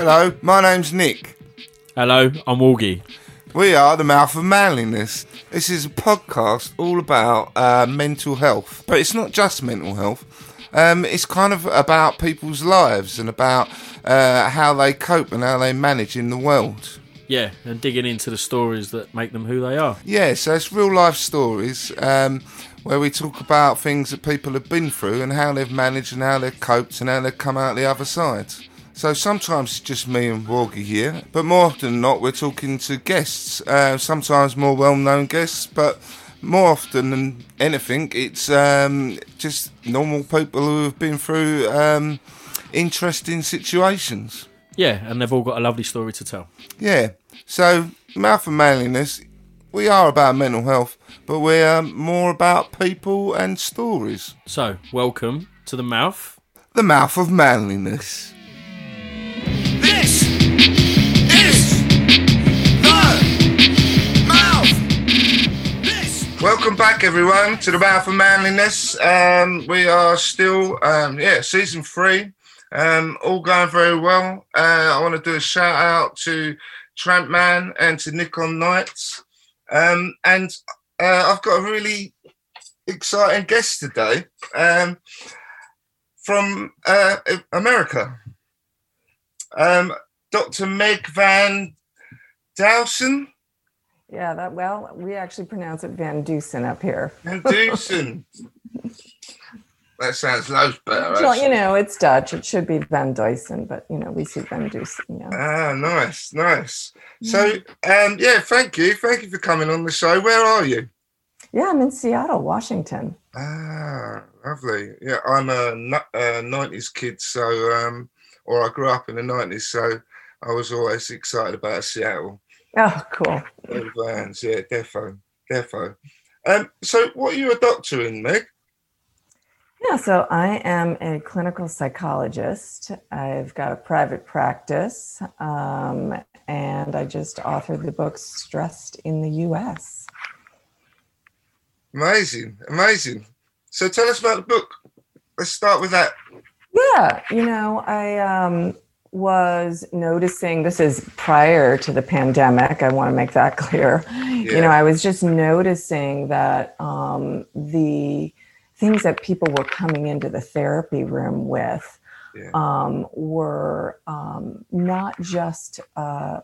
Hello, my name's Nick. Hello, I'm Walgie. We are the Mouth of Manliness. This is a podcast all about uh, mental health, but it's not just mental health. Um, it's kind of about people's lives and about uh, how they cope and how they manage in the world. Yeah, and digging into the stories that make them who they are. Yeah, so it's real life stories um, where we talk about things that people have been through and how they've managed and how they've coped and how they've come out the other side. So sometimes it's just me and Walgie here, but more often than not, we're talking to guests. Uh, sometimes more well-known guests, but more often than anything, it's um, just normal people who have been through um, interesting situations. Yeah, and they've all got a lovely story to tell. Yeah. So mouth and manliness, we are about mental health, but we're more about people and stories. So, welcome to the mouth. The mouth of manliness. Welcome back, everyone, to the Mouth of Manliness. Um, we are still, um, yeah, season three. Um, all going very well. Uh, I want to do a shout out to Tramp Man and to Nikon Knights. Um, and uh, I've got a really exciting guest today um, from uh, America. Um, Dr. Meg Van Dowson. Yeah, that well, we actually pronounce it Van Dusen up here. Van Dusen. that sounds loads better. Well, you know, it's Dutch. It should be Van Dusen, but you know, we see Van Dusen. Yeah. Ah, nice, nice. So, um, yeah, thank you, thank you for coming on the show. Where are you? Yeah, I'm in Seattle, Washington. Ah, lovely. Yeah, I'm a nu- uh, '90s kid, so um, or I grew up in the '90s, so I was always excited about Seattle. Oh, cool. Vans, yeah, defo, defo. Um, so, what are you a doctor in, Meg? Yeah, so I am a clinical psychologist. I've got a private practice, um, and I just authored the book Stressed in the US. Amazing, amazing. So, tell us about the book. Let's start with that. Yeah, you know, I um, was noticing this is prior to the pandemic. I want to make that clear. You know, I was just noticing that um, the things that people were coming into the therapy room with Yeah. um, were um, not just uh,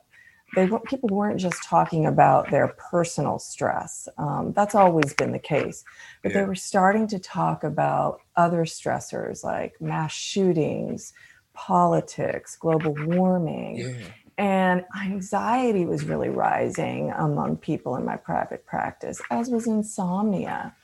they were, people weren't just talking about their personal stress. Um, that's always been the case, but they were starting to talk about other stressors like mass shootings, politics, global warming, Yeah. and anxiety was really rising among people in my private practice, as was insomnia.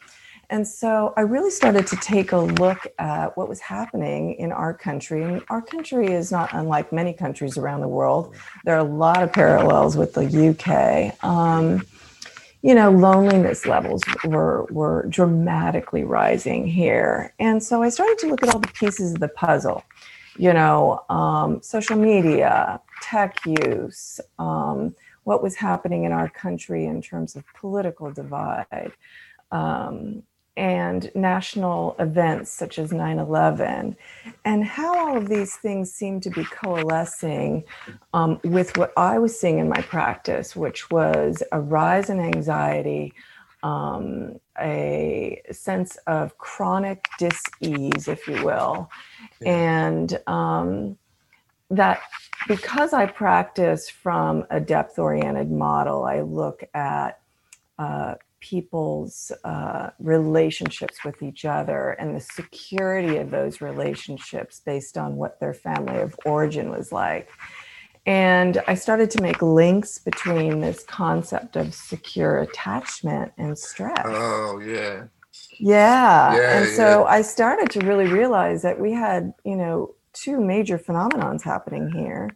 And so I really started to take a look at what was happening in our country. And our country is not unlike many countries around the world. There are a lot of parallels with the UK. Um, you know, loneliness levels were, were dramatically rising here. And so I started to look at all the pieces of the puzzle, you know, um, social media, tech use, um, what was happening in our country in terms of political divide. Um, and national events such as 9 11, and how all of these things seem to be coalescing um, with what I was seeing in my practice, which was a rise in anxiety, um, a sense of chronic dis-ease, if you will, and um, that because I practice from a depth-oriented model, I look at uh, people's uh, relationships with each other and the security of those relationships based on what their family of origin was like. And I started to make links between this concept of secure attachment and stress. Oh, yeah. Yeah. Yeah, and so yeah. I started to really realize that we had, you know, two major phenomenons happening here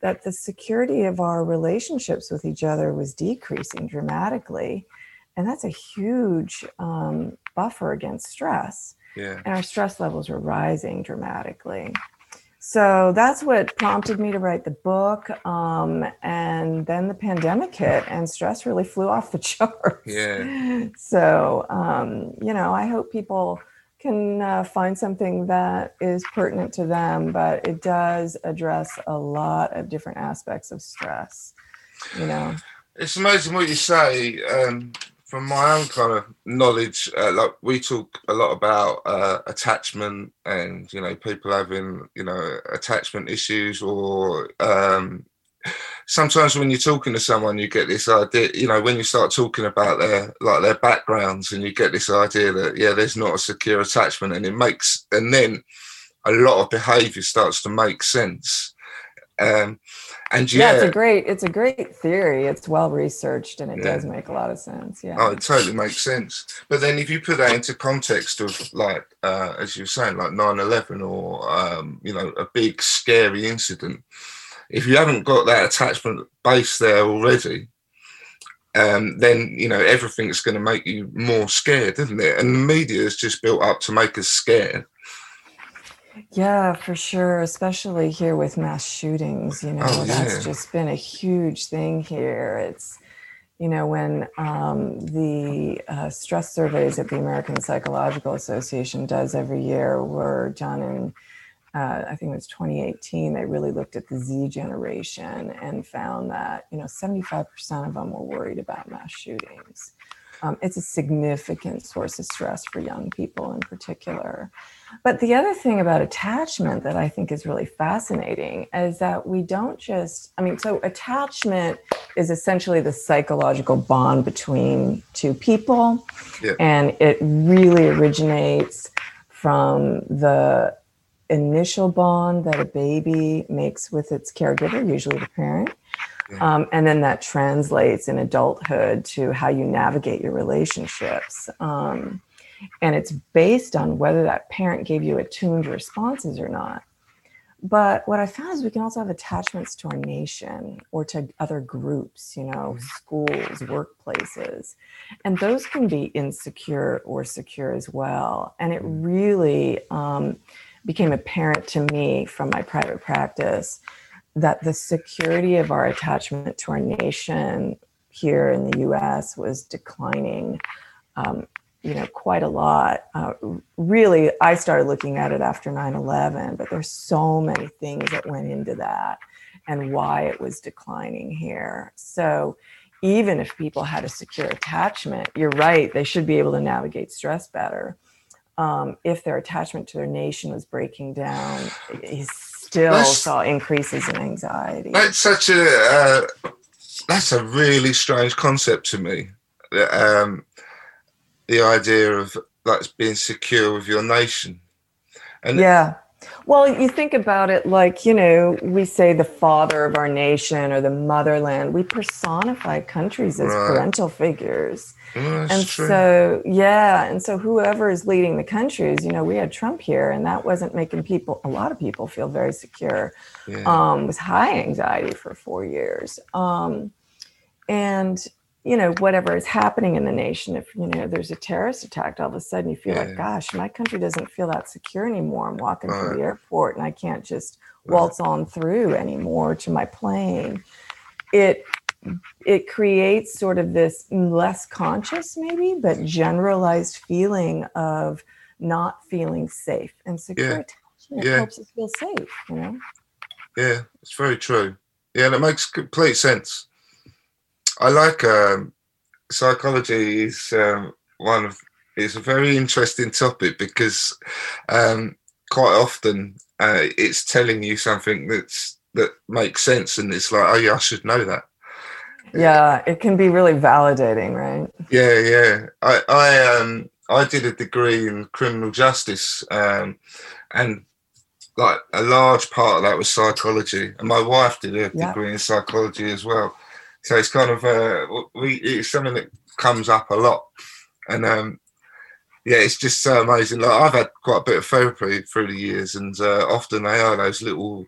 that the security of our relationships with each other was decreasing dramatically. And that's a huge um, buffer against stress. Yeah. And our stress levels were rising dramatically. So that's what prompted me to write the book. Um, and then the pandemic hit, and stress really flew off the charts. Yeah. So, um, you know, I hope people can uh, find something that is pertinent to them, but it does address a lot of different aspects of stress. You know, It's amazing what you say. Um, from my own kind of knowledge, uh, like we talk a lot about uh, attachment and you know people having you know attachment issues or um, sometimes when you're talking to someone you get this idea you know when you start talking about their like their backgrounds and you get this idea that yeah there's not a secure attachment and it makes and then a lot of behavior starts to make sense. Um, and yeah, yeah, it's a great, it's a great theory. It's well researched, and it Yeah. does make a lot of sense. Yeah. Oh, it totally makes sense. But then if you put that into context of like, uh, as you were saying, like 9-11 or, um, you know, a big scary incident, if you haven't got that attachment base there already, um, then, you know, everything's going to make you more scared, isn't it? And the media is just built up to make us scared. Yeah, for sure. Especially here with mass shootings, you know, Oh, that's yeah. just been a huge thing here. It's, you know, when um, the uh, stress surveys that the American Psychological Association does every year were done in, uh, I think it was 2018, they really looked at the Z generation and found that, you know, 75% of them were worried about mass shootings. Um, it's a significant source of stress for young people in particular. But the other thing about attachment that I think is really fascinating is that we don't just, I mean, so attachment is essentially the psychological bond between two people. Yeah. And it really originates from the initial bond that a baby makes with its caregiver, usually the parent. Um, and then that translates in adulthood to how you navigate your relationships. Um, and it's based on whether that parent gave you attuned responses or not. But what I found is we can also have attachments to our nation or to other groups, you know, schools, workplaces. And those can be insecure or secure as well. And it really um, became apparent to me from my private practice that the security of our attachment to our nation here in the US was declining. Um, you know, quite a lot. Uh, really, I started looking at it after 9 11, but there's so many things that went into that and why it was declining here. So, even if people had a secure attachment, you're right, they should be able to navigate stress better. Um, if their attachment to their nation was breaking down, he still That's- saw increases in anxiety. That's such a, uh, that's a really strange concept to me. Um, the idea of that's being secure with your nation. And Yeah. Well, you think about it like, you know, we say the father of our nation or the motherland. We personify countries as Right. parental figures. And true. so, yeah. And so, whoever is leading the countries, you know, we had Trump here, and that wasn't making people, a lot of people, feel very secure. yeah. Um, was high anxiety for four years. Um, and, you know, whatever is happening in the nation, if, you know, there's a terrorist attack, all of a sudden you feel Yeah. like, gosh, my country doesn't feel that secure anymore. I'm walking through the airport and I can't just Right. waltz on through anymore to my plane. It, it creates sort of this less conscious, maybe, but mm. generalized feeling of not feeling safe. And secure Yeah. attachment Yeah. helps us feel safe, you know? Yeah, it's very true. Yeah, that makes complete sense. I like um, psychology is um, one of it's a very interesting topic because um, quite often uh, it's telling you something that's that makes sense, and it's like, oh yeah, I should know that. Yeah, it can be really validating, right? Yeah, yeah. I I um I did a degree in criminal justice, um, and like a large part of that was psychology, and my wife did a Yeah. degree in psychology as well. So it's kind of uh, we it's something that comes up a lot, and um, yeah, it's just so amazing. Like I've had quite a bit of therapy through the years, and uh, often they are those little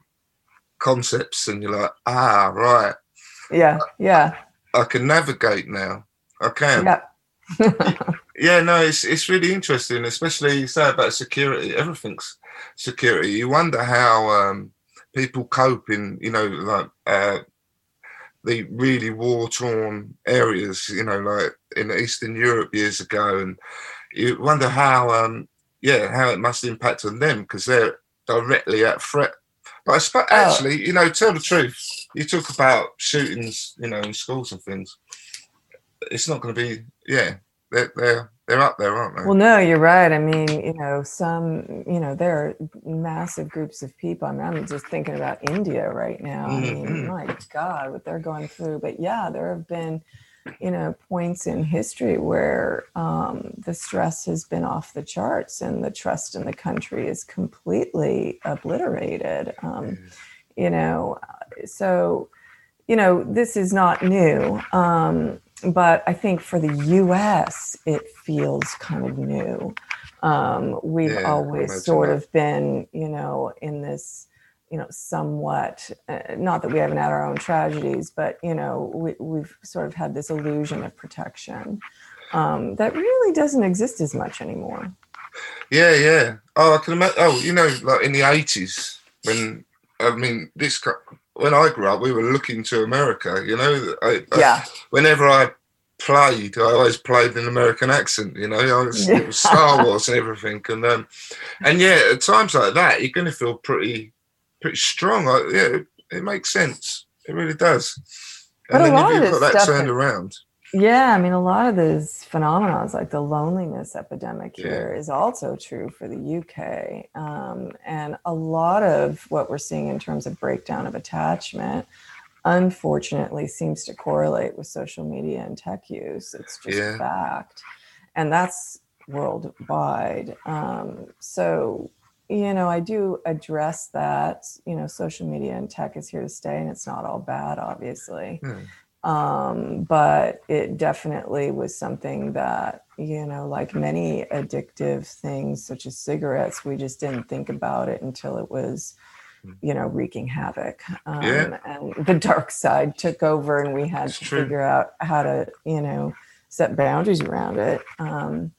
concepts, and you're like, ah, right, Yeah, yeah, I can navigate now. I can. yeah. Yeah, no, it's it's really interesting, especially you say about security. Everything's security. You wonder how um, people cope in, you know, like uh, the really war torn areas, you know, like in Eastern Europe years ago, and you wonder how, um, yeah, how it must impact on them because they're directly at threat. But I suppose, Oh. actually, you know, tell the truth. You talk about shootings, you know, in schools and things. It's not going to be, yeah, they're they're they're up there, aren't they? Well, no, you're right. I mean, you know, some, you know, there are massive groups of people. I mean, I'm just thinking about India right now. I mean, Mhm. my God, what they're going through. But yeah, there have been, you know, points in history where um, the stress has been off the charts and the trust in the country is completely obliterated. Um, you know, so, you know, this is not new. Um, but I think for the US, it feels kind of new. Um, we've Yeah, always sort of been, you know, in this, you know, somewhat, uh, not that we haven't had our own tragedies, but, you know, we, we've sort of had this illusion of protection um, that really doesn't exist as much anymore. Yeah, yeah. Oh, I can imagine. Oh, you know, like in the eighties, when I mean, this when I grew up, we were looking to America. You know, I, I- Yeah. whenever I played, I always played an American accent. You know, I was, it was Star Wars and everything, and um, and yeah, at times like that, you're going to feel pretty, pretty strong. I, yeah, it, it makes sense. It really does. But And a then lot if you've got that turned around. Yeah, I mean, a lot of these phenomena, like the loneliness epidemic Yeah. here, is also true for the UK. Um, and a lot of what we're seeing in terms of breakdown of attachment, unfortunately, seems to correlate with social media and tech use. It's just Yeah. fact. And that's worldwide. Um, so, you know, I do address that. You know, social media and tech is here to stay, and it's not all bad, obviously Hmm. Um, but it definitely was something that you know like many addictive things such as cigarettes we just didn't think about it until it was you know wreaking havoc um, Yeah. and the dark side took over and we had It's to true. figure out how to you know set boundaries around it um,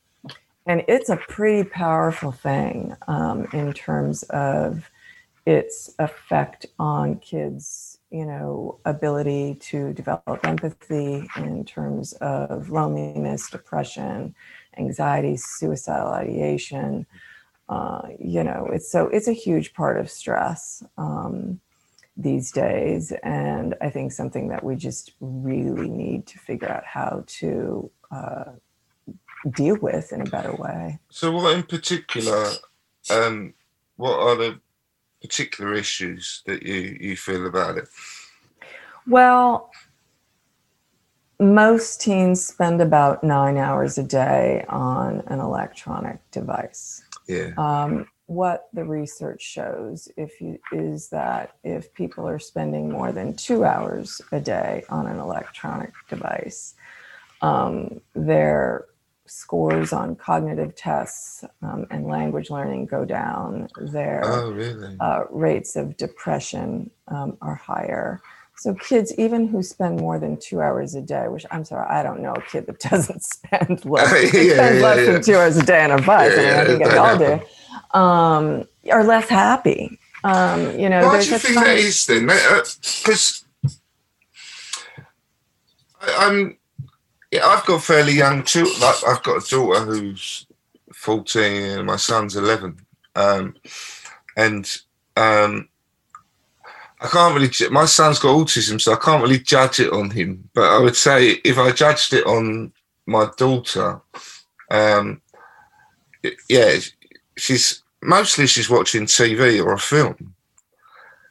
and it's a pretty powerful thing um, in terms of its effect on kids you know ability to develop empathy in terms of loneliness depression anxiety suicidal ideation. Uh, you know it's so it's a huge part of stress um, these days. And i think something that we just really need to figure out how to uh, deal with in a better way. So, what in particular, um, what are the particular issues that you, you feel about it? Well, most teens spend about nine hours a day on an electronic device. Yeah. Um, what the research shows if you, is that if people are spending more than two hours a day on an electronic device, um, their scores on cognitive tests um, and language learning go down. Their Oh, really? uh, rates of depression um, are higher. So kids, even who spend more than two hours a day, which I'm sorry, I don't know a kid that doesn't spend less, Yeah, spends yeah, less yeah. than two hours a day on a bus. I mean, I think they all do. Um, are less happy. Um, you know, Why do you think that is then? Because I'm, yeah, I've got fairly young children. Like I've got a daughter who's 14 and my son's 11. Um, and um, I can't really. ju- My son's got autism, so I can't really judge it on him. But I would say if I judged it on my daughter, um, yeah, she's mostly she's watching TV or a film.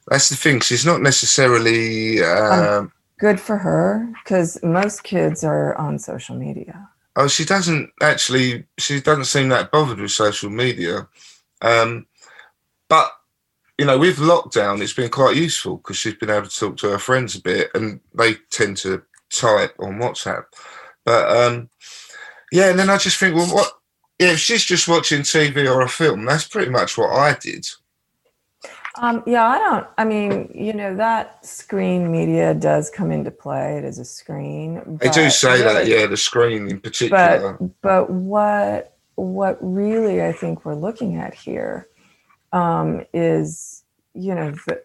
That's the thing. She's not necessarily. Um, Good for her, because most kids are on social media. Oh, she doesn't actually. She doesn't seem that bothered with social media. Um, but you know, with lockdown, it's been quite useful because she's been able to talk to her friends a bit, and they tend to type on WhatsApp. But um, yeah, and then I just think, well, what? Yeah, if she's just watching TV or a film, that's pretty much what I did. Um, yeah, I don't. I mean, you know, that screen media does come into play. It is a screen. They do say that, yeah, the screen in particular. But but what what really I think we're looking at here um, is you know the,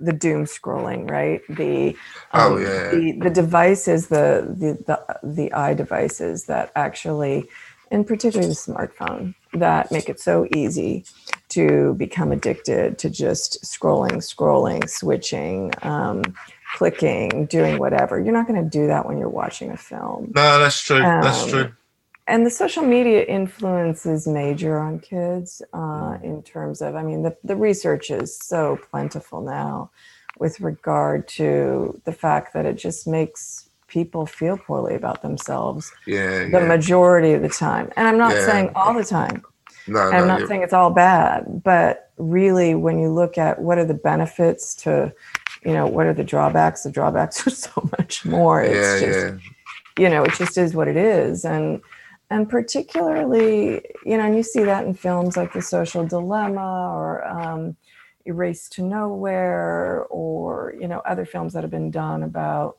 the doom scrolling, right? The Oh, um, yeah. the the devices, the the the the eye devices that actually, and particularly the smartphone, that make it so easy to become addicted to just scrolling, scrolling, switching, um, clicking, doing whatever. You're not going to do that when you're watching a film no, that's true. that's Um, true. and the social media influence is major on kids uh, in terms of i mean the, the research is so plentiful now with regard to the fact that it just makes people feel poorly about themselves Yeah, the yeah. majority of the time and i'm not Yeah. saying all the time No, and i'm no, not you're- saying it's all bad but really when you look at what are the benefits to you know what are the drawbacks the drawbacks are so much more it's yeah, just yeah. you know it just is what it is and and particularly you know and you see that in films like the social dilemma or um, a Race to Nowhere or you know other films that have been done about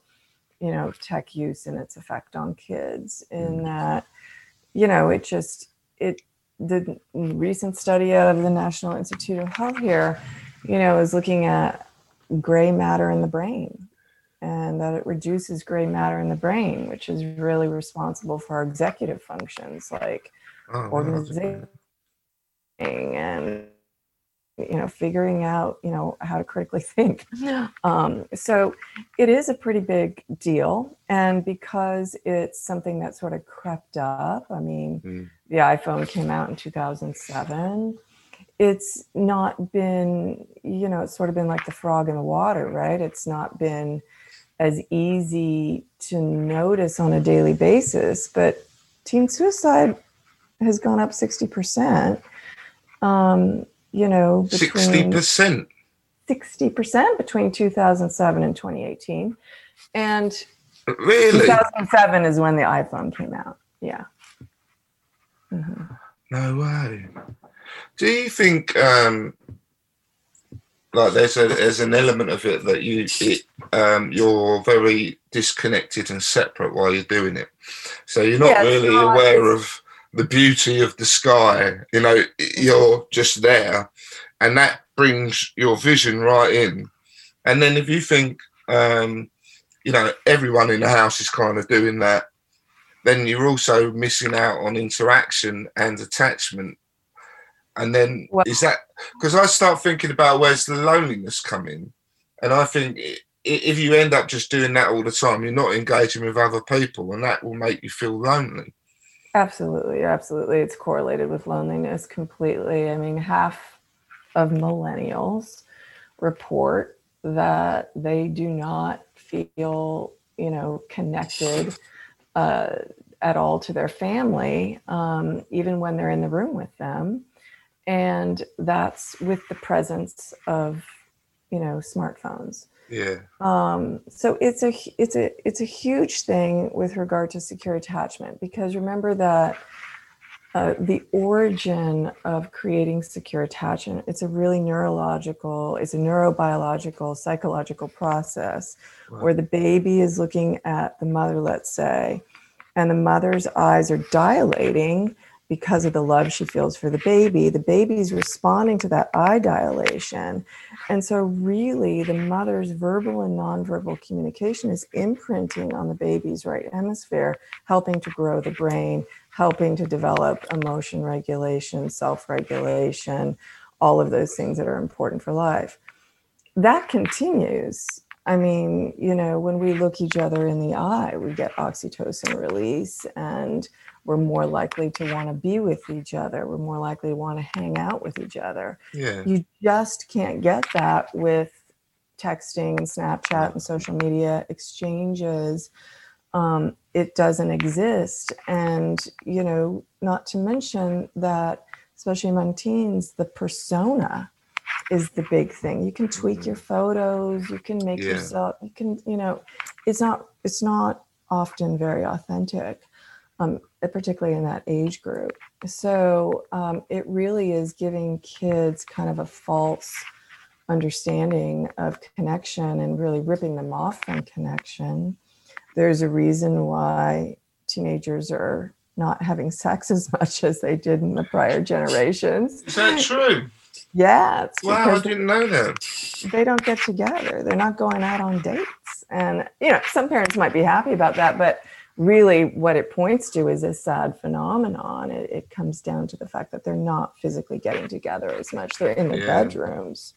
you know tech use and its effect on kids in that you know it just it the recent study out of the national institute of health here you know is looking at gray matter in the brain and that it reduces gray matter in the brain, which is really responsible for our executive functions like Oh, organization and you know figuring out you know how to critically think. Um, so it is a pretty big deal and because it's something that sort of crept up i mean Mm. the iphone came out in 2007 it's not been you know it's sort of been like the frog in the water right? It's not been as easy to notice on a daily basis but teen suicide has gone up 60% um, you know sixty percent. 60% between 2007 and 2018 and Really? 2007 is when the iphone came out yeah Mhm. No way. Do you think um like there's a there's an element of it that you it um you're very disconnected and separate while you're doing it. So you're not Yeah, really aware of the beauty of the sky. You know, you're just there and that brings your vision right in. And then if you think um you know everyone in the house is kind of doing that then you're also missing out on interaction and attachment. And then Well- is that because I start thinking about where's the loneliness coming, and I think if you end up just doing that all the time, you're not engaging with other people, and that will make you feel lonely. Absolutely, absolutely. It's correlated with loneliness completely. I mean, half of millennials report that they do not feel, you know, connected uh, at all to their family, um, even when they're in the room with them. And that's with the presence of, you know, smartphones. Yeah, Um, so it's a it's a it's a huge thing with regard to secure attachment because remember that uh, the origin of creating secure attachment it's a really neurological it's a neurobiological psychological process where the baby is looking at the mother let's say and the mother's eyes are dilating because of the love she feels for the baby the baby's responding to that eye dilation and so, really, the mother's verbal and nonverbal communication is imprinting on the baby's right hemisphere, helping to grow the brain, helping to develop emotion regulation, self regulation, all of those things that are important for life. that continues. I mean, you know, when we look each other in the eye, we get oxytocin release and we're more likely to want to be with each other. We're more likely to want to hang out with each other. Yeah. You just can't get that with texting and Snapchat and social media exchanges. Um, it doesn't exist. And, you know, not to mention that, especially among teens, the persona is the big thing. You can tweak your photos, you can make Yeah. yourself, you can, you know, it's not, it's not often very authentic, um, particularly in that age group. So um, it really is giving kids kind of a false understanding of connection and really ripping them off from connection. There's a reason why teenagers are not having sex as much as they did in the prior generations. Is that true? Yeah, Wow, I didn't know that. they don't get together. They're not going out on dates. And, you know, some parents might be happy about that, but really what it points to is a sad phenomenon. It, it comes down to the fact that they're not physically getting together as much. They're in the Yeah. bedrooms.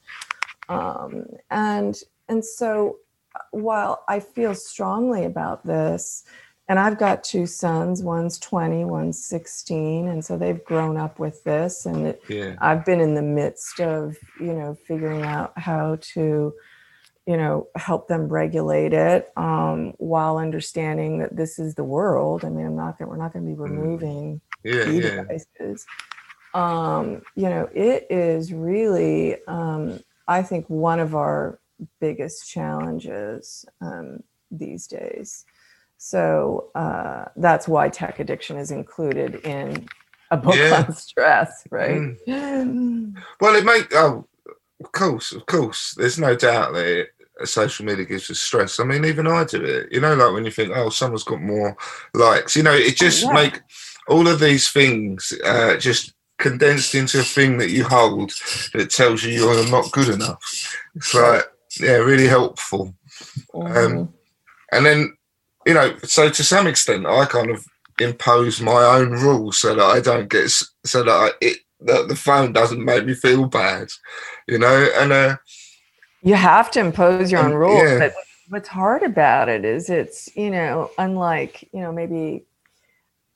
Um, and, and so uh, while I feel strongly about this, and I've got two sons, one's 20, one's 16, and so they've grown up with this and it, Yeah. I've been in the midst of, you know, figuring out how to, you know, help them regulate it um, while understanding that this is the world. I mean, I'm not. We're not going to be removing Yeah. e Yeah. devices. Um, you know, it is really, um, I think, one of our biggest challenges um, these days. So uh, that's why tech addiction is included in a book Yeah. on stress, right? Well, it make oh, of course, of course. There's no doubt that it, social media gives us stress. I mean, even I do it. You know, like when you think, oh, someone's got more likes. You know, it just yeah. make all of these things uh, just condensed into a thing that you hold that tells you you're not good enough. It's like, yeah, really helpful. Um, and then, you know, so to some extent, I kind of impose my own rules so that I don't get so that I, it that the phone doesn't make me feel bad, you know. And uh, you have to impose your own Um, rules yeah. but what's hard about it is it's you know unlike you know maybe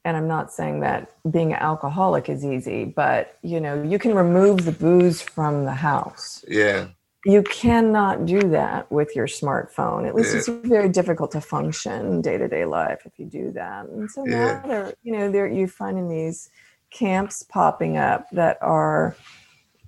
and i'm not saying that being an alcoholic is easy but you know you can remove the booze from the house yeah, you cannot do that with your smartphone at least Yeah. it's very difficult to function day-to-day life if you do that and so Yeah. now they're you know they're you finding these camps popping up that are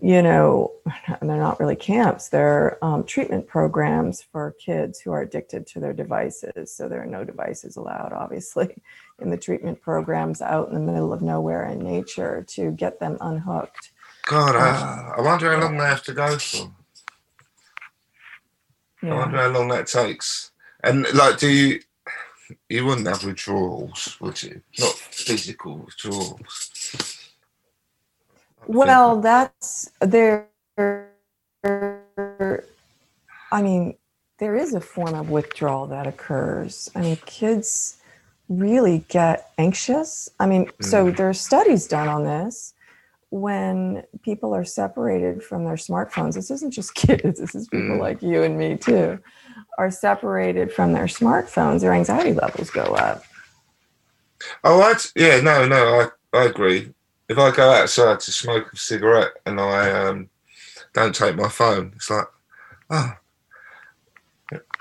you know and they're not really camps they're um, treatment programs for kids who are addicted to their devices so there are no devices allowed obviously in the treatment programs out in the middle of nowhere in nature to get them unhooked God, I, I wonder how long they have to go for. I wonder how long that takes. And like, do you? You wouldn't have withdrawals, would you? Not physical withdrawals. Well, that's there. I mean, there is a form of withdrawal that occurs. I mean, kids really get anxious. I mean, so hmm. there are studies done on this. When people are separated from their smartphones, this isn't just kids, this is people Mm. like you and me too, are separated from their smartphones, their anxiety levels go up. Oh, I yeah, no, no, I, I agree. If I go outside to smoke a cigarette and I um, don't take my phone, it's like, oh,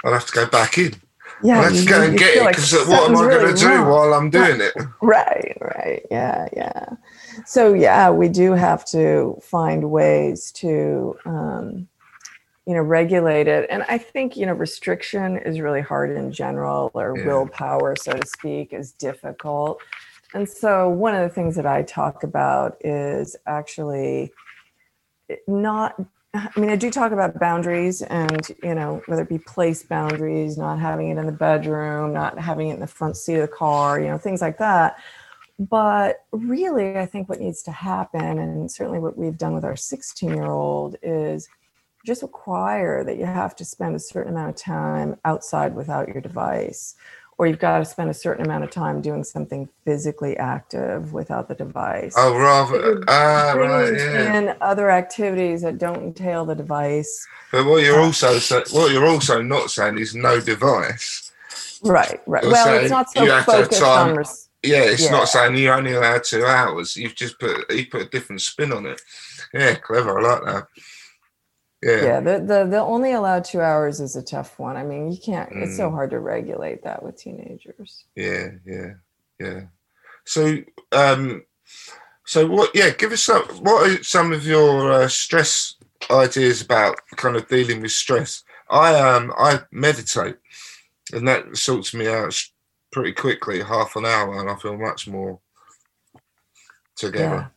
I'll have to go back in. Yeah, to you- go and get it like what am I something's going to do while I'm doing it? Right, right. Yeah, yeah. So, yeah, we do have to find ways to, um, you know, regulate it. And I think, you know, restriction is really hard in general, or Yeah. willpower, so to speak, is difficult. And so, one of the things that I talk about is actually not I mean, I do talk about boundaries and, you know, whether it be place boundaries, not having it in the bedroom, not having it in the front seat of the car, you know, things like that. But really, I think what needs to happen, and certainly what we've done with our 16 year old, is just require that you have to spend a certain amount of time outside without your device or you've got to spend a certain amount of time doing something physically active without the device. Oh, rather, ah, right, yeah. in other activities that don't entail the device. But what you're also what you're also not saying is no device. Right, right. You're well, it's not so you have to have focused on. Res- Yeah, it's Yeah. not saying you're only allowed two hours. You've just put you put a different spin on it. Yeah, clever. I like that. Yeah, yeah, the, the the only allowed two hours is a tough one. I mean, you can't. It's so Mm. hard to regulate that with teenagers. yeah, yeah, yeah. So, um, so what? Yeah, give us some. What are some of your uh, stress ideas about kind of dealing with stress? I um I meditate, and that sorts me out pretty quickly. Half an hour, and I feel much more together.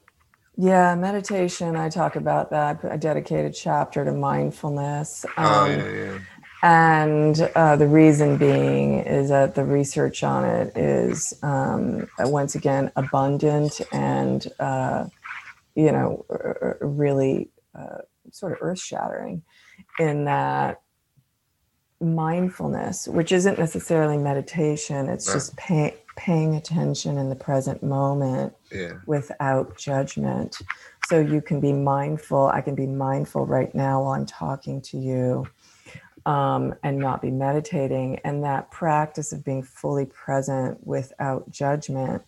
Yeah, meditation. I talk about that. I put a dedicated chapter to mindfulness. Oh Um, yeah, yeah. And uh, the reason being is that the research on it is, um, once again, abundant and, uh, you know, r- r- really uh, sort of earth shattering in that mindfulness, which isn't necessarily meditation, it's No. just pay, paying attention in the present moment yeah. without judgment. So you can be mindful. I can be mindful right now while I'm talking to you um, and not be meditating. And that practice of being fully present without judgment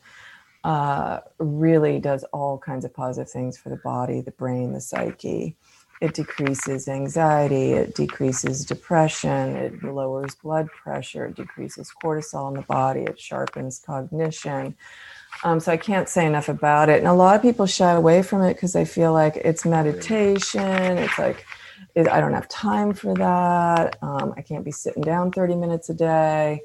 uh, really does all kinds of positive things for the body, the brain, the psyche. It decreases anxiety, it decreases depression, it lowers blood pressure, it decreases cortisol in the body, it sharpens cognition. Um, so I can't say enough about it. And a lot of people shy away from it because they feel like it's meditation. It's like, it, I don't have time for that. Um, I can't be sitting down 30 minutes a day.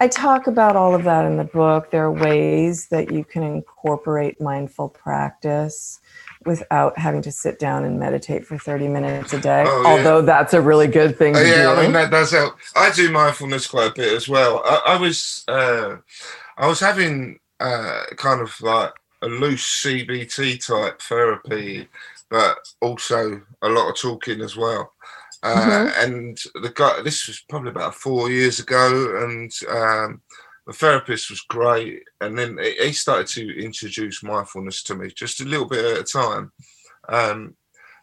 I talk about all of that in the book. There are ways that you can incorporate mindful practice without having to sit down and meditate for 30 minutes a day, Oh, yeah. although that's a really good thing Oh, to yeah, do. I mean that does help. I do mindfulness quite a bit as well. I, I was uh, I was having uh, kind of like a loose CBT type therapy, but also a lot of talking as well. Uh, And the guy, this was probably about four years ago, and um, the therapist was great. And then he started to introduce mindfulness to me just a little bit at a time. Um,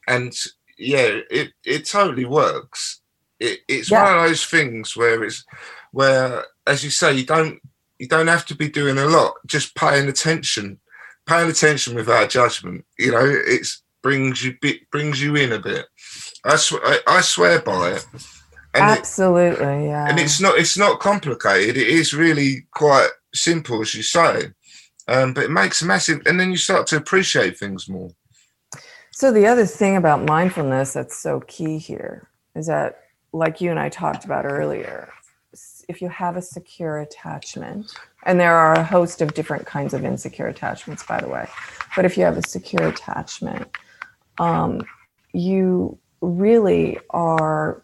and yeah, it, it totally works. It, it's Yeah. one of those things where it's where, as you say, you don't you don't have to be doing a lot, just paying attention, paying attention without judgment. You know, it's brings you bit brings you in a bit. I swear, I, I swear by it. And it, Absolutely, yeah. and it's not it's not complicated. It is really quite simple, as you say. Um, but it makes a massive, and then you start to appreciate things more. So the other thing about mindfulness that's so key here is that, like you and I talked about earlier, if you have a secure attachment, and there are a host of different kinds of insecure attachments, by the way, but if you have a secure attachment, um, you really are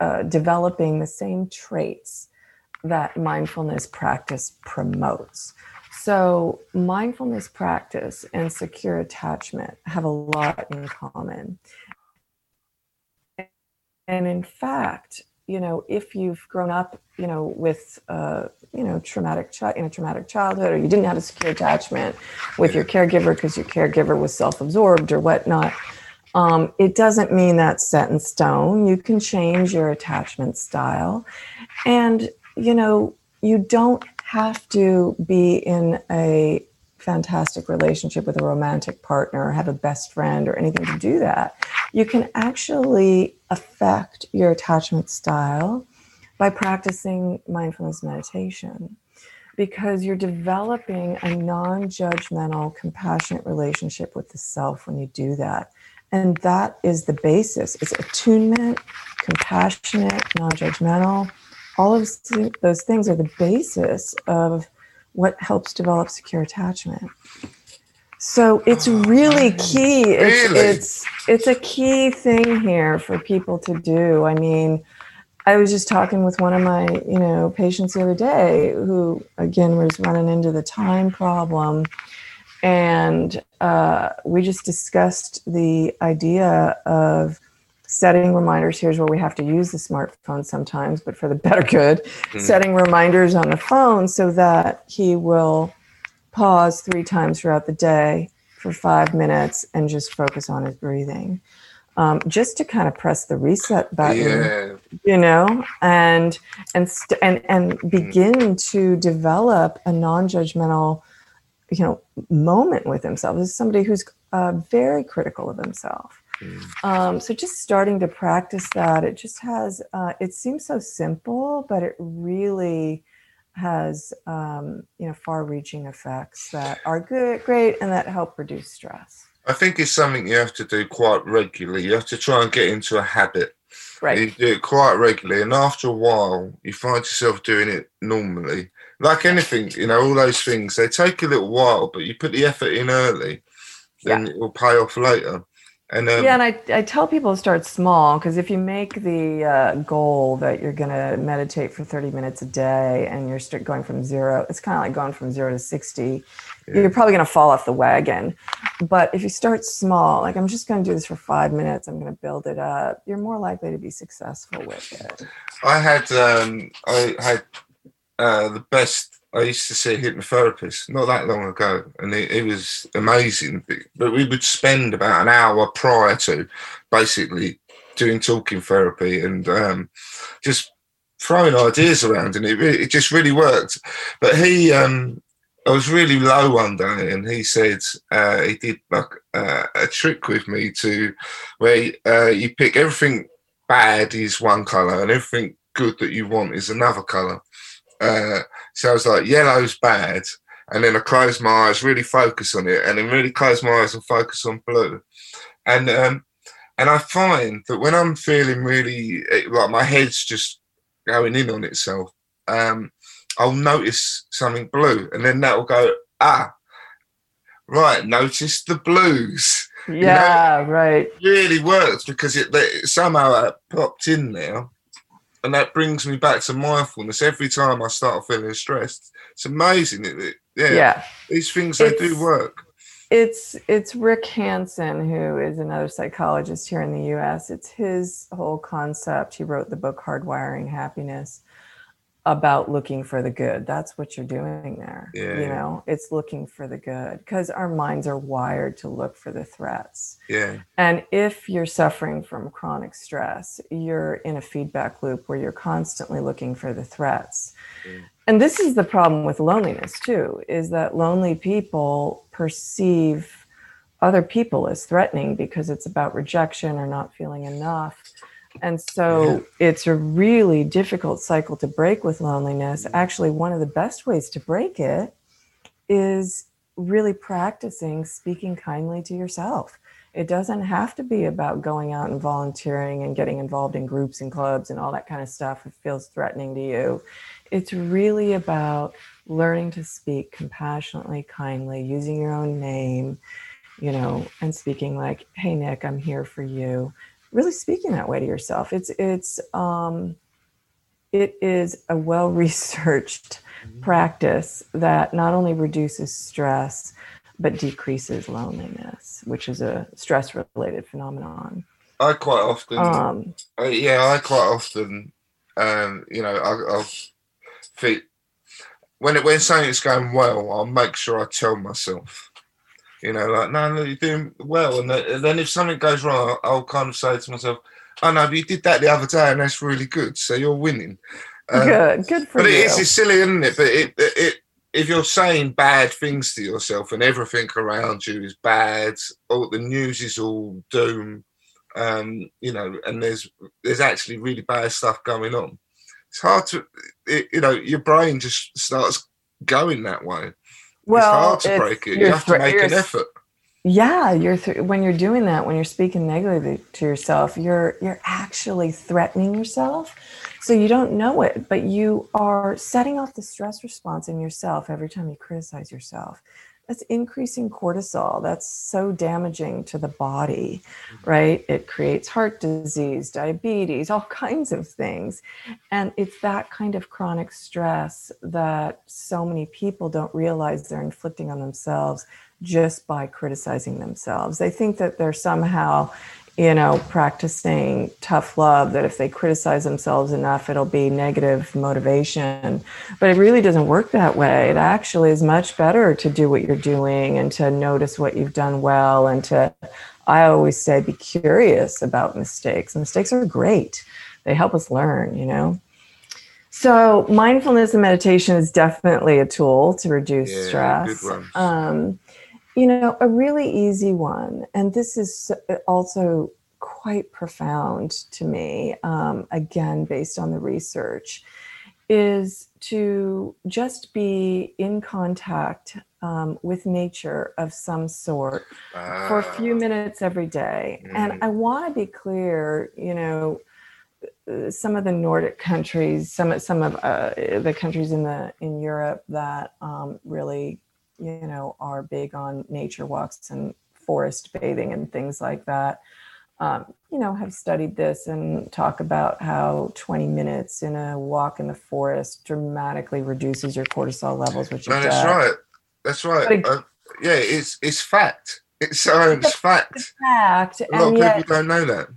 uh, developing the same traits that mindfulness practice promotes. So, mindfulness practice and secure attachment have a lot in common. And in fact, you know, if you've grown up, you know, with, uh, you know, traumatic child in a traumatic childhood, or you didn't have a secure attachment with your caregiver because your caregiver was self-absorbed or whatnot, um, it doesn't mean that's set in stone. You can change your attachment style, and you know, you don't have to be in a fantastic relationship with a romantic partner or have a best friend or anything to do that. You can actually affect your attachment style by practicing mindfulness meditation because you're developing a non judgmental, compassionate relationship with the self when you do that. And that is the basis. It's attunement, compassionate, non judgmental. All of those- those things are the basis of what helps develop secure attachment. So it's oh, really key. It's, Really? it's it's a key thing here for people to do. I mean, I was just talking with one of my, you know, patients the other day who again was running into the time problem. And uh, we just discussed the idea of setting reminders. Here's where we have to use the smartphone sometimes, but for the better good. Mhm. Setting reminders on the phone so that he will pause three times throughout the day for five minutes and just focus on his breathing. Um, just to kind of press the reset button Yeah. you know and and st- and and begin to develop a non-judgmental you know moment with himself this is somebody who's uh, very critical of himself um, so just starting to practice that it just has uh, it seems so simple but it really has um, you know far-reaching effects that are good great and that help reduce stress I think it's something you have to do quite regularly. You have to try and get into a habit. right You do it quite regularly, and after a while, you find yourself doing it normally. Like anything, you know, all those things they take a little while, but you put the effort in early, then it will pay off later. And um, yeah, and I, I tell people to start small because if you make the uh, goal that you're going to meditate for 30 minutes a day and you're start going from zero, it's kind of like going from zero to 60. You're probably going to fall off the wagon. But if you start small, like I'm just going to do this for five minutes, I'm going to build it up, you're more likely to be successful with it. I had um, I had uh, the best. I used to see a hypnotherapist not that long ago, and it, was amazing. But we would spend about an hour prior to basically doing talking therapy and um, just throwing ideas around, and it it just really worked. But he, um, I was really low one day, and he said uh, he did like uh, a trick with me to where uh, you pick everything bad is one color and everything good that you want is another color. Uh, so I was like, yellow's bad. And then I close my eyes, really focus on it, and then really close my eyes and focus on blue. And um, and I find that when I'm feeling really eh, like my head's just going in on itself, um, I'll notice something blue, and then that will go, ah, right, notice the blues Yeah, right. really works because it, it somehow it popped in there, and that brings me back to mindfulness every time I start feeling stressed. It's amazing. It, it- yeah, Yeah. these things they do work. It's it's Rick Hanson, who is another psychologist here in the U.S. It's his whole concept. He wrote the book Hardwiring Happiness about looking for the good. That's what you're doing there. Yeah, you yeah. know, it's looking for the good because our minds are wired to look for the threats. Yeah, And if you're suffering from chronic stress, you're in a feedback loop where you're constantly looking for the threats. And this is the problem with loneliness too, is that lonely people perceive other people as threatening because it's about rejection or not feeling enough. And so it's a really difficult cycle to break with loneliness. Mm-hmm. Actually, one of the best ways to break it is really practicing speaking kindly to yourself. It doesn't have to be about going out and volunteering and getting involved in groups and clubs and all that kind of stuff. It feels threatening to you. It's really about learning to speak compassionately, kindly, using your own name, you know, and speaking like, "Hey, Nick, I'm here for you." Really speaking that way to yourself. It's it's um, it is a well researched practice that not only reduces stress but decreases loneliness, which is a stress related phenomenon. I quite often, Um, uh, yeah, I quite often, um, you know, I, I'll think when it when something's going well, I'll make sure I tell myself. You know, like, no, no, you're doing well. And then, and then if something goes wrong, I'll, I'll kind of say to myself, oh, no, but you did that the other day and that's really good. So you're winning. Um, good, good for but you. it is it's silly, isn't it? But it, it, it, if you're saying bad things to yourself and everything around you is bad, all the news is all doom, um, you know, and there's there's actually really bad stuff going on. It's hard to, it, you know, your brain just starts going that way. Well, it's hard to break it. You have to make an effort. Yeah, you're th- when you're doing that, when you're speaking negatively to yourself, you're you're actually threatening yourself. So you don't know it, but you are setting off the stress response in yourself every time you criticize yourself. That's increasing cortisol. That's so damaging to the body, mm-hmm. right? It creates heart disease, diabetes, all kinds of things. And it's that kind of chronic stress that so many people don't realize they're inflicting on themselves just by criticizing themselves. They think that they're somehow you know, practicing tough love, that if they criticize themselves enough, it'll be negative motivation. But it really doesn't work that way. It actually is much better to do what you're doing and to notice what you've done well and to, I always say, be curious about mistakes. Mistakes are great, they help us learn, you know. So, mindfulness and meditation is definitely a tool to reduce Yeah, stress. Um, you know, a really easy one, and this is also quite profound to me, um, again, based on the research, is to just be in contact um, with nature of some sort for a few Ah, minutes every day. And Mm. I want to be clear, you know, uh, some of the Nordic countries, some some of uh, the countries in the in Europe that um, really, you know, are big on nature walks and forest bathing and things like that. Um, you know, have studied this and talk about how 20 minutes in a walk in the forest dramatically reduces your cortisol levels, which no, that's right. That's right. Uh, yeah, it's it's fact. It's science fact. Fact, A lot and of yet people don't know that.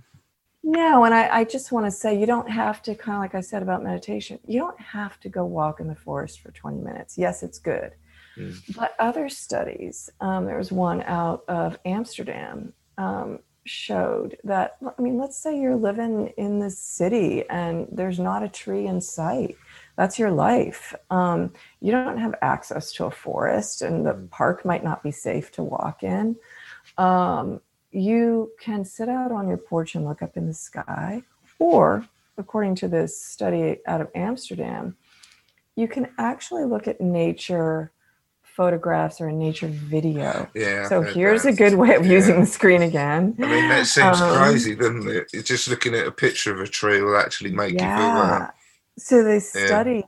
No, and I, I just want to say you don't have to kind of like I said about meditation, you don't have to go walk in the forest for 20 minutes. Yes, it's good. Mm. But other studies, um, there was one out of Amsterdam, um, showed that, I mean, let's say you're living in the city and there's not a tree in sight. That's your life. Um, you don't have access to a forest, and the park might not be safe to walk in. Um, you can sit out on your porch and look up in the sky, or according to this study out of Amsterdam, you can actually look at nature photographs or a nature video. Yeah. So here's that. a good way of Yeah. using the screen again. I mean, that seems Um, crazy, doesn't it? It's just looking at a picture of a tree will actually make you feel that. So they Yeah. studied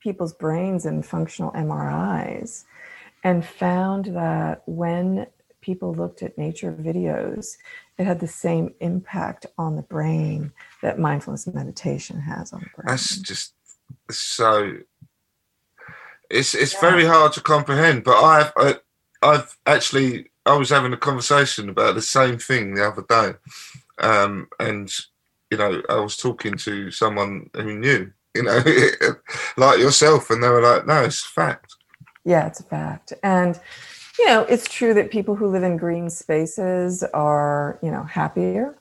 people's brains in functional MRIs and found that when people looked at nature videos, it had the same impact on the brain that mindfulness meditation has on the brain. That's just so. It's it's very hard to comprehend, but I've I, I've actually I was having a conversation about the same thing the other day, um, and you know I was talking to someone who knew, you know, like yourself, and they were like, "No, it's fact." Yeah, it's a fact. And, you know, it's true that people who live in green spaces are, you know, happier.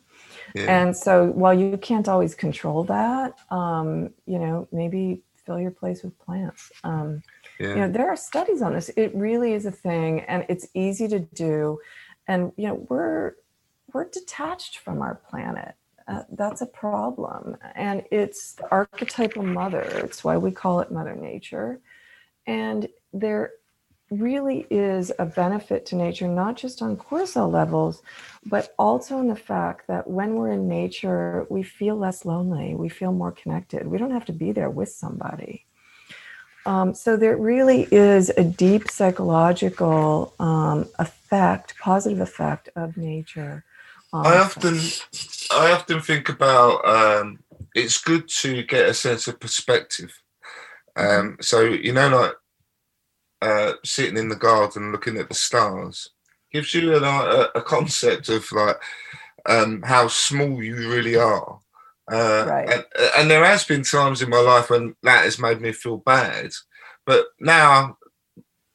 Yeah. And so while you can't always control that, um, you know, maybe fill your place with plants. Um, yeah. you know, there are studies on this. It really is a thing and it's easy to do. And, you know, we're, we're detached from our planet. Uh, that's a problem. And it's the archetypal mother. It's why we call it Mother Nature. And there really is a benefit to nature, not just on cortisol levels, but also in the fact that when we're in nature, we feel less lonely, we feel more connected. We don't have to be there with somebody. Um, so there really is a deep psychological um, effect, positive effect of nature. I often, I often think about. Um, it's good to get a sense of perspective. Um, so you know, like uh, sitting in the garden looking at the stars gives you an, a, a concept of like um, how small you really are. Uh, Right. and, and there has been times in my life when that has made me feel bad, but now,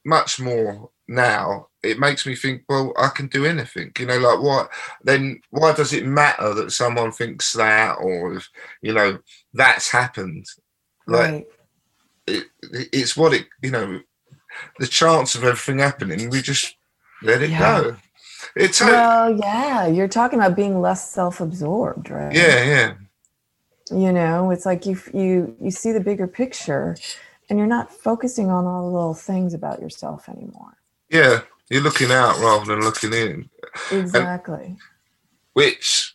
much more now, it makes me think, well, I can do anything. You know, like what? Then why does it matter that someone thinks that, or if you know that's happened? Like right. it, it's what it you know the chance of everything happening we just let it Yeah. go it's Well, yeah, you're talking about being less self-absorbed, right? yeah yeah you know it's like you you you see the bigger picture and you're not focusing on all the little things about yourself anymore. Yeah you're looking out rather than looking in. Exactly. which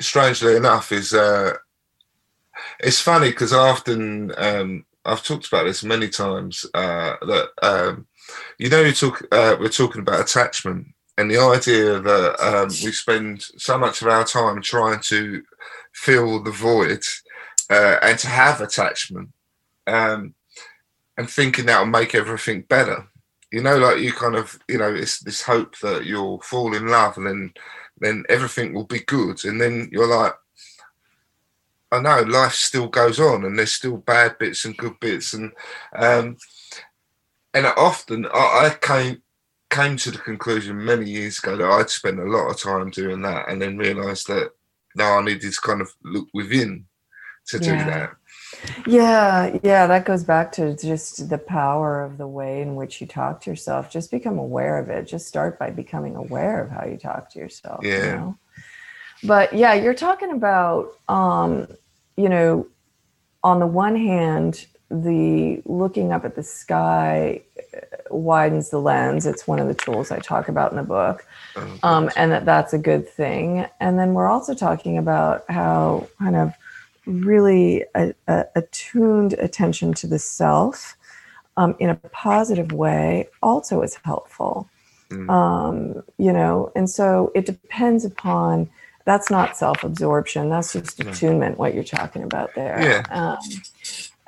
strangely enough is uh it's funny because I often um I've talked about this many times uh that um you know you talk uh, we're talking about attachment and the idea that um, we spend so much of our time trying to fill the void uh, and to have attachment um, and thinking that will make everything better you know, like you kind of, you know, it's this hope that you'll fall in love and then then everything will be good. And then you're like, I know life still goes on and there's still bad bits and good bits. And um and often I, I came came to the conclusion many years ago that I'd spent a lot of time doing that and then realized that now I need to kind of look within to do Yeah. that. Yeah, yeah, that goes back to just the power of the way in which you talk to yourself. Just become aware of it. Just start by becoming aware of how you talk to yourself. you Yeah. know? But yeah, you're talking about, um, you know, on the one hand, the looking up at the sky uh, widens the lens. It's one of the tools I talk about in the book Oh, um, and that that's a good thing. And then we're also talking about how kind of really a, a, attuned attention to the self um, in a positive way also is helpful. Mm. Um, you know, and so it depends upon. That's not self-absorption. That's just attunement. What you're talking about there, Yeah.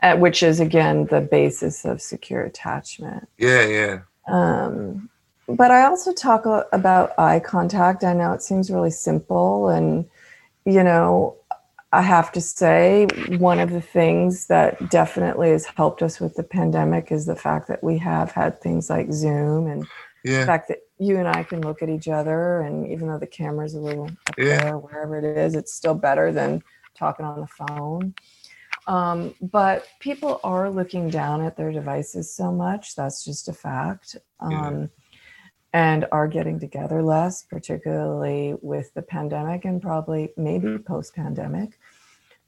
Uh, which is again the basis of secure attachment. yeah, yeah. Um, but I also talk about eye contact. I know it seems really simple, and you know, I have to say, one of the things that definitely has helped us with the pandemic is the fact that we have had things like Zoom and the fact that you and I can look at each other, and even though the camera's a little up Yeah. there, wherever it is, it's still better than talking on the phone. Um, but people are looking down at their devices so much. That's just a fact. Yeah. Um, and are getting together less, particularly with the pandemic and probably maybe post pandemic.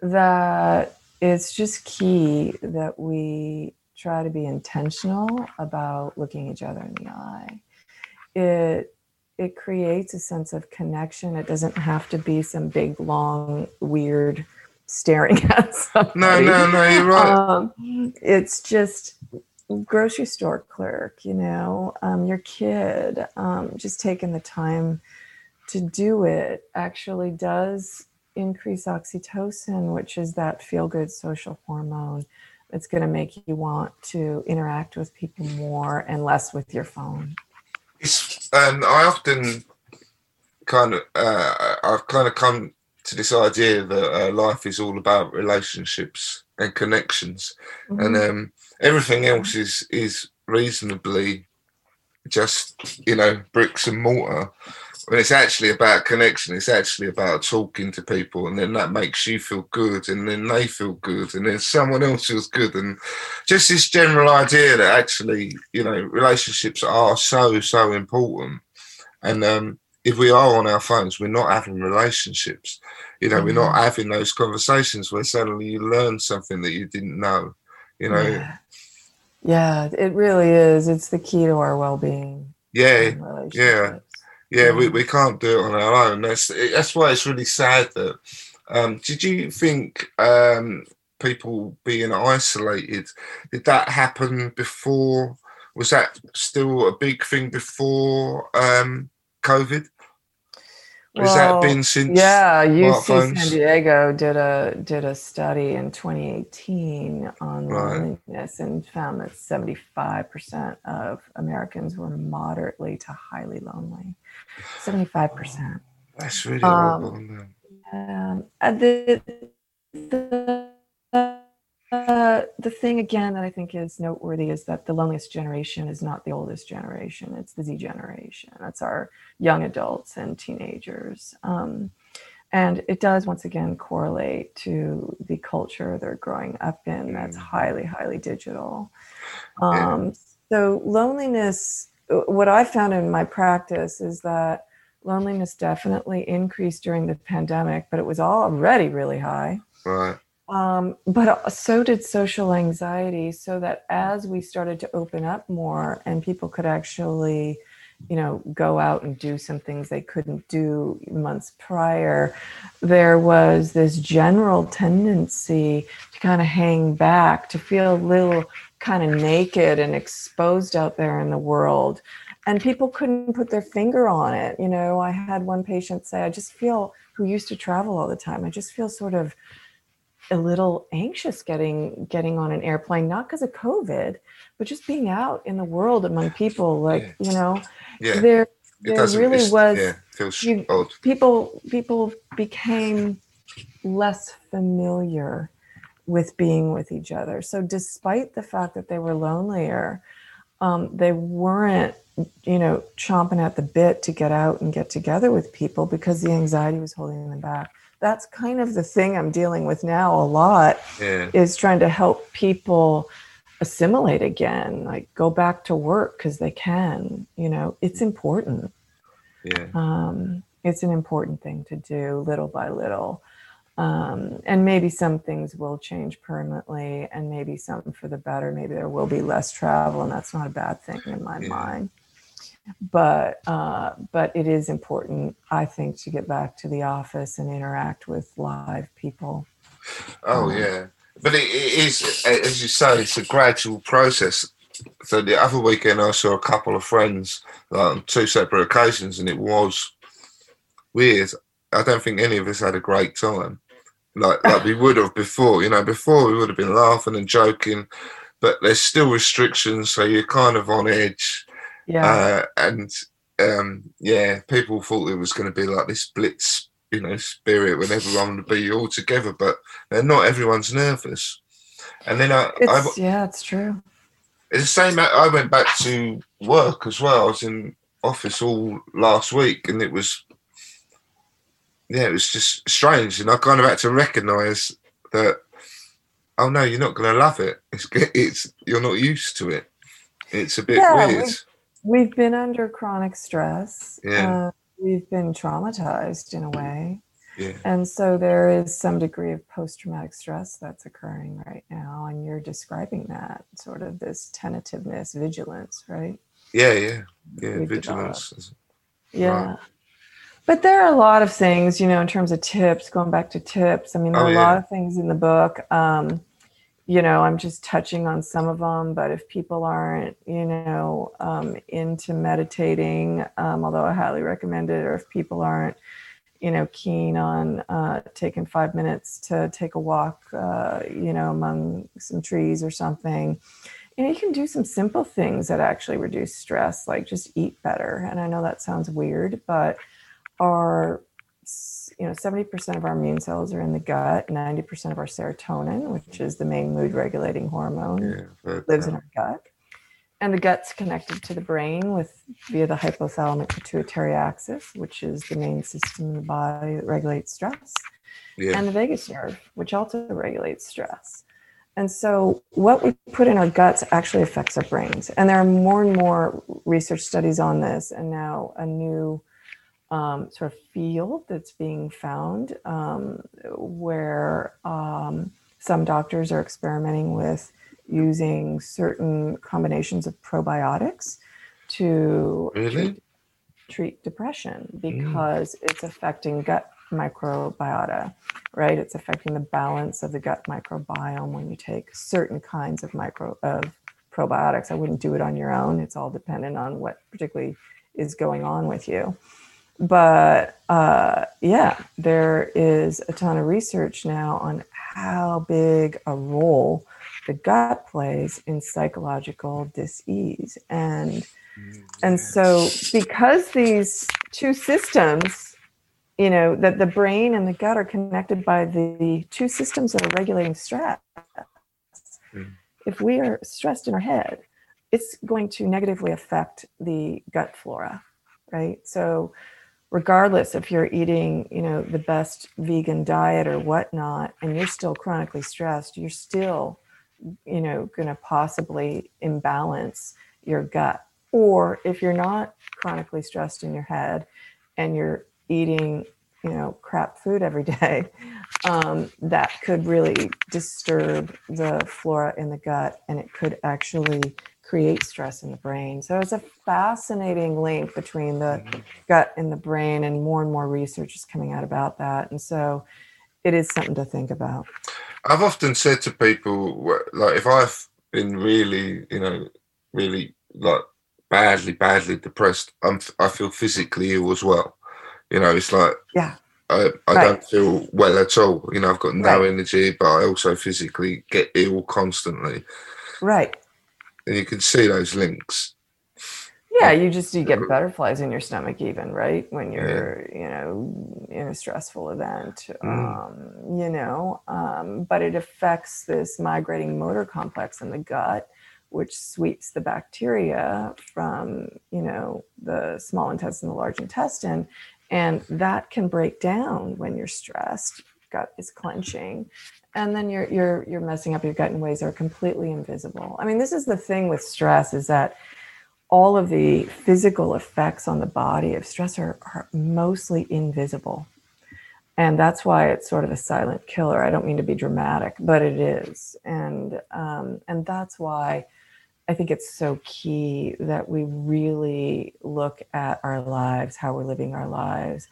That it's just key that we try to be intentional about looking each other in the eye. It it creates a sense of connection. It doesn't have to be some big, long, weird staring at somebody. No, no, no, you're right. Um, it's just grocery store clerk, you know, um, your kid, um, just taking the time to do it actually does increase oxytocin, which is that feel good social hormone. It's going to make you want to interact with people more and less with your phone. It's um, I often kind of uh, I've kind of come to this idea that uh, life is all about relationships and connections, and um, everything else is is reasonably just you know bricks and mortar. When it's actually about connection, it's actually about talking to people, and then that makes you feel good, and then they feel good, and then someone else feels good, and just this general idea that actually, you know, relationships are so so important, and um, if we are on our phones, we're not having relationships. You know, we're not having those conversations where suddenly you learn something that you didn't know. You know, Yeah. yeah, it really is. It's the key to our well being. yeah, yeah, yeah. we, we can't do it on our own. That's that's why it's really sad that. Um, did you think um, people being isolated did that happen before? Was that still a big thing before um, COVID? Has that been since? Yeah, UC? San Diego did a did a study in 2018 on Right. loneliness and found that 75% of Americans were moderately to highly lonely. 75%. That's really Um, horrible. Um, uh, the the the thing again that I think is noteworthy is that the loneliest generation is not the oldest generation; it's the Z generation. That's our young adults and teenagers, um, and it does once again correlate to the culture they're growing up in. That's Mm. highly, highly digital. Um, so loneliness. uh, What I found in my practice is that loneliness definitely increased during the pandemic, but it was already really high. Right. Um, but so did social anxiety. So that as we started to open up more and people could actually, you know, go out and do some things they couldn't do months prior, there was this general tendency to kind of hang back, to feel a little kind of naked and exposed out there in the world. And people couldn't put their finger on it. You know, I had one patient say, I just feel, who used to travel all the time, I just feel sort of a little anxious getting getting on an airplane, not because of COVID, but just being out in the world among people. Like Yeah. you know, Yeah. there there really was Yeah. You- people people became less familiar with being with each other. So despite the fact that they were lonelier, um, they weren't, you know, chomping at the bit to get out and get together with people because the anxiety was holding them back. That's kind of the thing I'm dealing with now a lot Yeah. is trying to help people assimilate again, like go back to work because they can. You know, it's important Yeah. um, it's an important thing to do little by little um, and maybe some things will change permanently and maybe some for the better maybe there will be less travel and that's not a bad thing in my Yeah. mind but uh, but it is important i think to get back to the office and interact with live people Oh Um, yeah, but it, it is, as you say, it's a gradual process. So the other weekend, I saw a couple of friends like, on two separate occasions, and it was weird. I don't think any of us had a great time, like like we would have before. You know, before we would have been laughing and joking, but there's still restrictions, so you're kind of on edge. Yeah Uh, and um, yeah, people thought it was going to be like this blitz, you know, spirit when everyone would be all together, but uh, not everyone's nervous. And then I, I yeah it's true it's the same. I went back to work as well. I was in office all last week, and it was, yeah, it was just strange, and I kind of had to recognise that. Oh no, you're not going to love it. It's it's you're not used to it. It's a bit Yeah, weird. We- we've been under chronic stress Yeah. uh, we've been traumatized in a way Yeah, And so there is some degree of post traumatic stress that's occurring right now. And you're describing that sort of this tentativeness, vigilance, right? yeah, yeah, yeah. We've Vigilance. Yeah. But there are a lot of things, you know, in terms of tips, going back to tips. I mean, there Oh, are a yeah. lot of things in the book. Um, you know, I'm just touching on some of them, but if people aren't, you know, um, into meditating, um, although I highly recommend it, or if people aren't, you know, keen on uh, taking five minutes to take a walk, uh, you know, among some trees or something, you know, you can do some simple things that actually reduce stress, like just eat better. And I know that sounds weird, but our you know 70% of our immune cells are in the gut 90% of our serotonin which is the main mood regulating hormone Yeah, lives in our gut and the gut's connected to the brain with via the hypothalamic pituitary axis which is the main system in the body that regulates stress yeah, and the vagus nerve, which also regulates stress. And so, what we put in our guts actually affects our brains. And there are more and more research studies on this, and now a new um, sort of field that's being found um, where um, some doctors are experimenting with using certain combinations of probiotics to Really? treat, treat depression because it's affecting gut microbiota, right? It's affecting the balance of the gut microbiome when you take certain kinds of micro of probiotics. I wouldn't do it on your own. It's all dependent on what particularly is going on with you. But uh, yeah, there is a ton of research now on how big a role the gut plays in psychological dis-ease. And and so because these two systems you know that the brain and the gut are connected by the two systems that are regulating stress Mm. if we are stressed in our head it's going to negatively affect the gut flora right? So regardless if you're eating you know the best vegan diet or whatnot and you're still chronically stressed you're still you know going to possibly imbalance your gut. Or if you're not chronically stressed in your head and you're eating you know crap food every day um, that could really disturb the flora in the gut and it could actually create stress in the brain so it's a fascinating link between the gut and the brain and more and more research is coming out about that and so it is something to think about I've often said to people, like, if I've been really, you know, really like badly, badly depressed, I'm, I feel physically ill as well. You know, it's like, yeah I, I Right. don't feel well at all. You know, I've got no Right. energy, but I also physically get ill constantly. Right. And you can see those links. Yeah, you just you get butterflies in your stomach even, right? When you're, you know, in a stressful event. Um, you know, um, but it affects this migrating motor complex in the gut, which sweeps the bacteria from, you know, the small intestine, the large intestine, and that can break down when you're stressed. Gut is clenching, and then you're you're you're messing up your gut in ways that are completely invisible. I mean, this is the thing with stress is that all of the physical effects on the body of stress are, are mostly invisible. And that's why it's sort of a silent killer. I don't mean to be dramatic, but it is. And um, and that's why I think it's so key that we really look at our lives, how we're living our lives.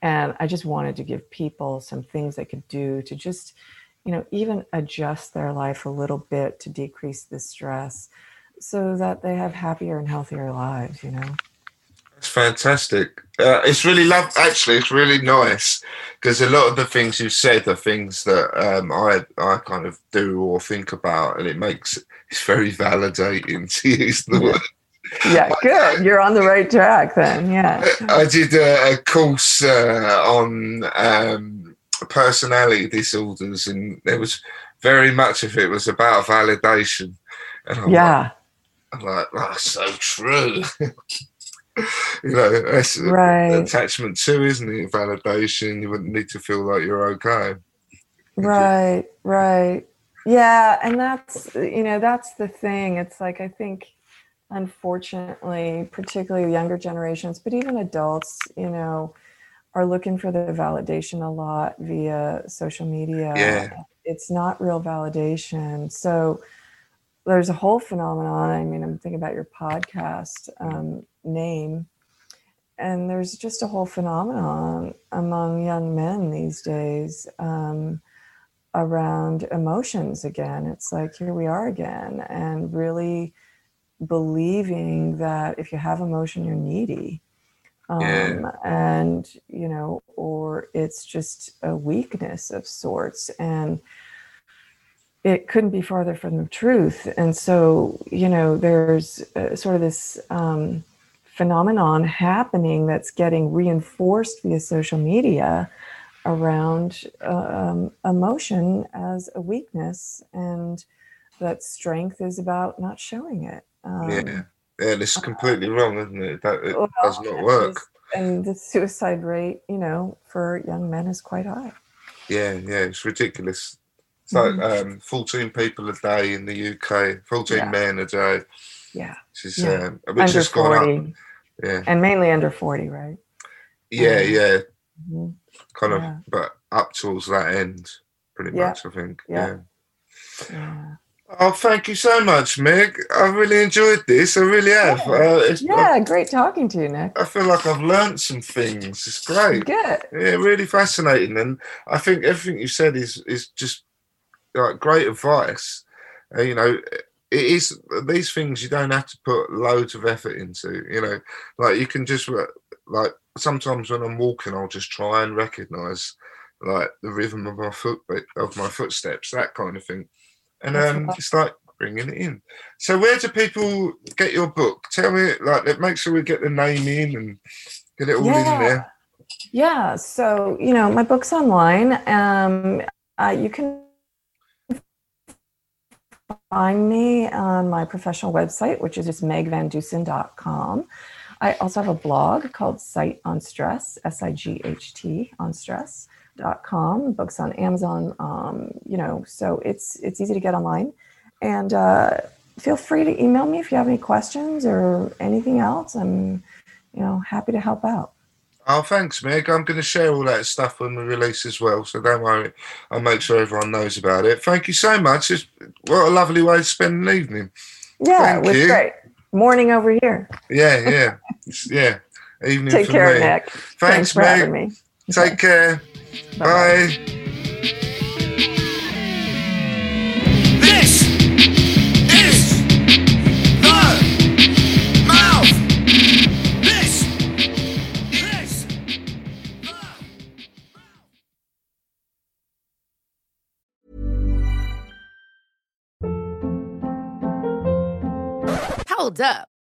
And I just wanted to give people some things they could do to just, you know, even adjust their life a little bit to decrease the stress so that they have happier and healthier lives, you know? It's fantastic. Uh, it's really love. Actually, it's really nice because a lot of the things you said are things that um, I I kind of do or think about, and it makes it's very validating to use the word. Yeah, good. You're on the right track then. Yeah. I did a, a course uh, on um, personality disorders, and there was very much of it was about validation. And I'm Yeah. like, I'm like, that's so true. you know, that's Right. attachment too, isn't it? Validation. You wouldn't need to feel like you're okay. Right, right. Yeah, and that's you know, that's the thing. It's like I think unfortunately, particularly younger generations, but even adults, you know, are looking for the validation a lot via social media. Yeah. It's not real validation. So there's a whole phenomenon. I mean, I'm thinking about your podcast um, name, and there's just a whole phenomenon among young men these days um, around emotions again. It's like, here we are again, and really believing that if you have emotion, you're needy. Um, Yeah. And, you know, or it's just a weakness of sorts. And it couldn't be farther from the truth. And so, you know, there's uh, sort of this um, phenomenon happening that's getting reinforced via social media around um, emotion as a weakness and that strength is about not showing it. Um, yeah. Yeah, it's completely wrong, isn't it? That it well, does not work. And the suicide rate, you know, for young men is quite high. Yeah, yeah, it's ridiculous. It's like um, 14 people a day in the UK, 14 Yeah. men a day, Yeah. which is Yeah. um, which under has gone up. Yeah, and mainly under 40, right? yeah, Um, yeah, Mhm. kind of, yeah. but up towards that end, pretty much, I think. Yeah. yeah. Oh, thank you so much, Meg. I really enjoyed this. I really have. Yeah. Uh, it's, Yeah, great talking to you, Nick. I, I feel like I've learned some things. It's great. Good. Yeah, really fascinating, and I think everything you said is is just like great advice. Uh, you know, it is these things you don't have to put loads of effort into. You know, like you can just uh, like sometimes when I'm walking, I'll just try and recognize like the rhythm of my foot of my footsteps, that kind of thing, and um, just like bringing it in. So, where do people get your book? Tell me, like, make sure we get the name in and get it all in there. Yeah. So, you know, my book's online. Um, uh, you can find me on my professional website, which is just megvandeusen.com. I also have a blog called Sight on Stress, S I G H T on stress.com. Books on Amazon, um, you know, so it's it's easy to get online. And uh, feel free to email me if you have any questions or anything else. I'm, you know, happy to help out. Oh, thanks, Meg. I'm going to share all that stuff when we release as well. So don't worry. I'll make sure everyone knows about it. Thank you so much. It's, what a lovely way to spend an evening. Yeah, Thank it was you. great. Morning over here. Yeah, yeah. Yeah. Evening Take for care, me. Nick. Thanks, for Meg. having me. Take care. Bye-bye. Bye. This is the mouth. This, this, the mouth. Hold up.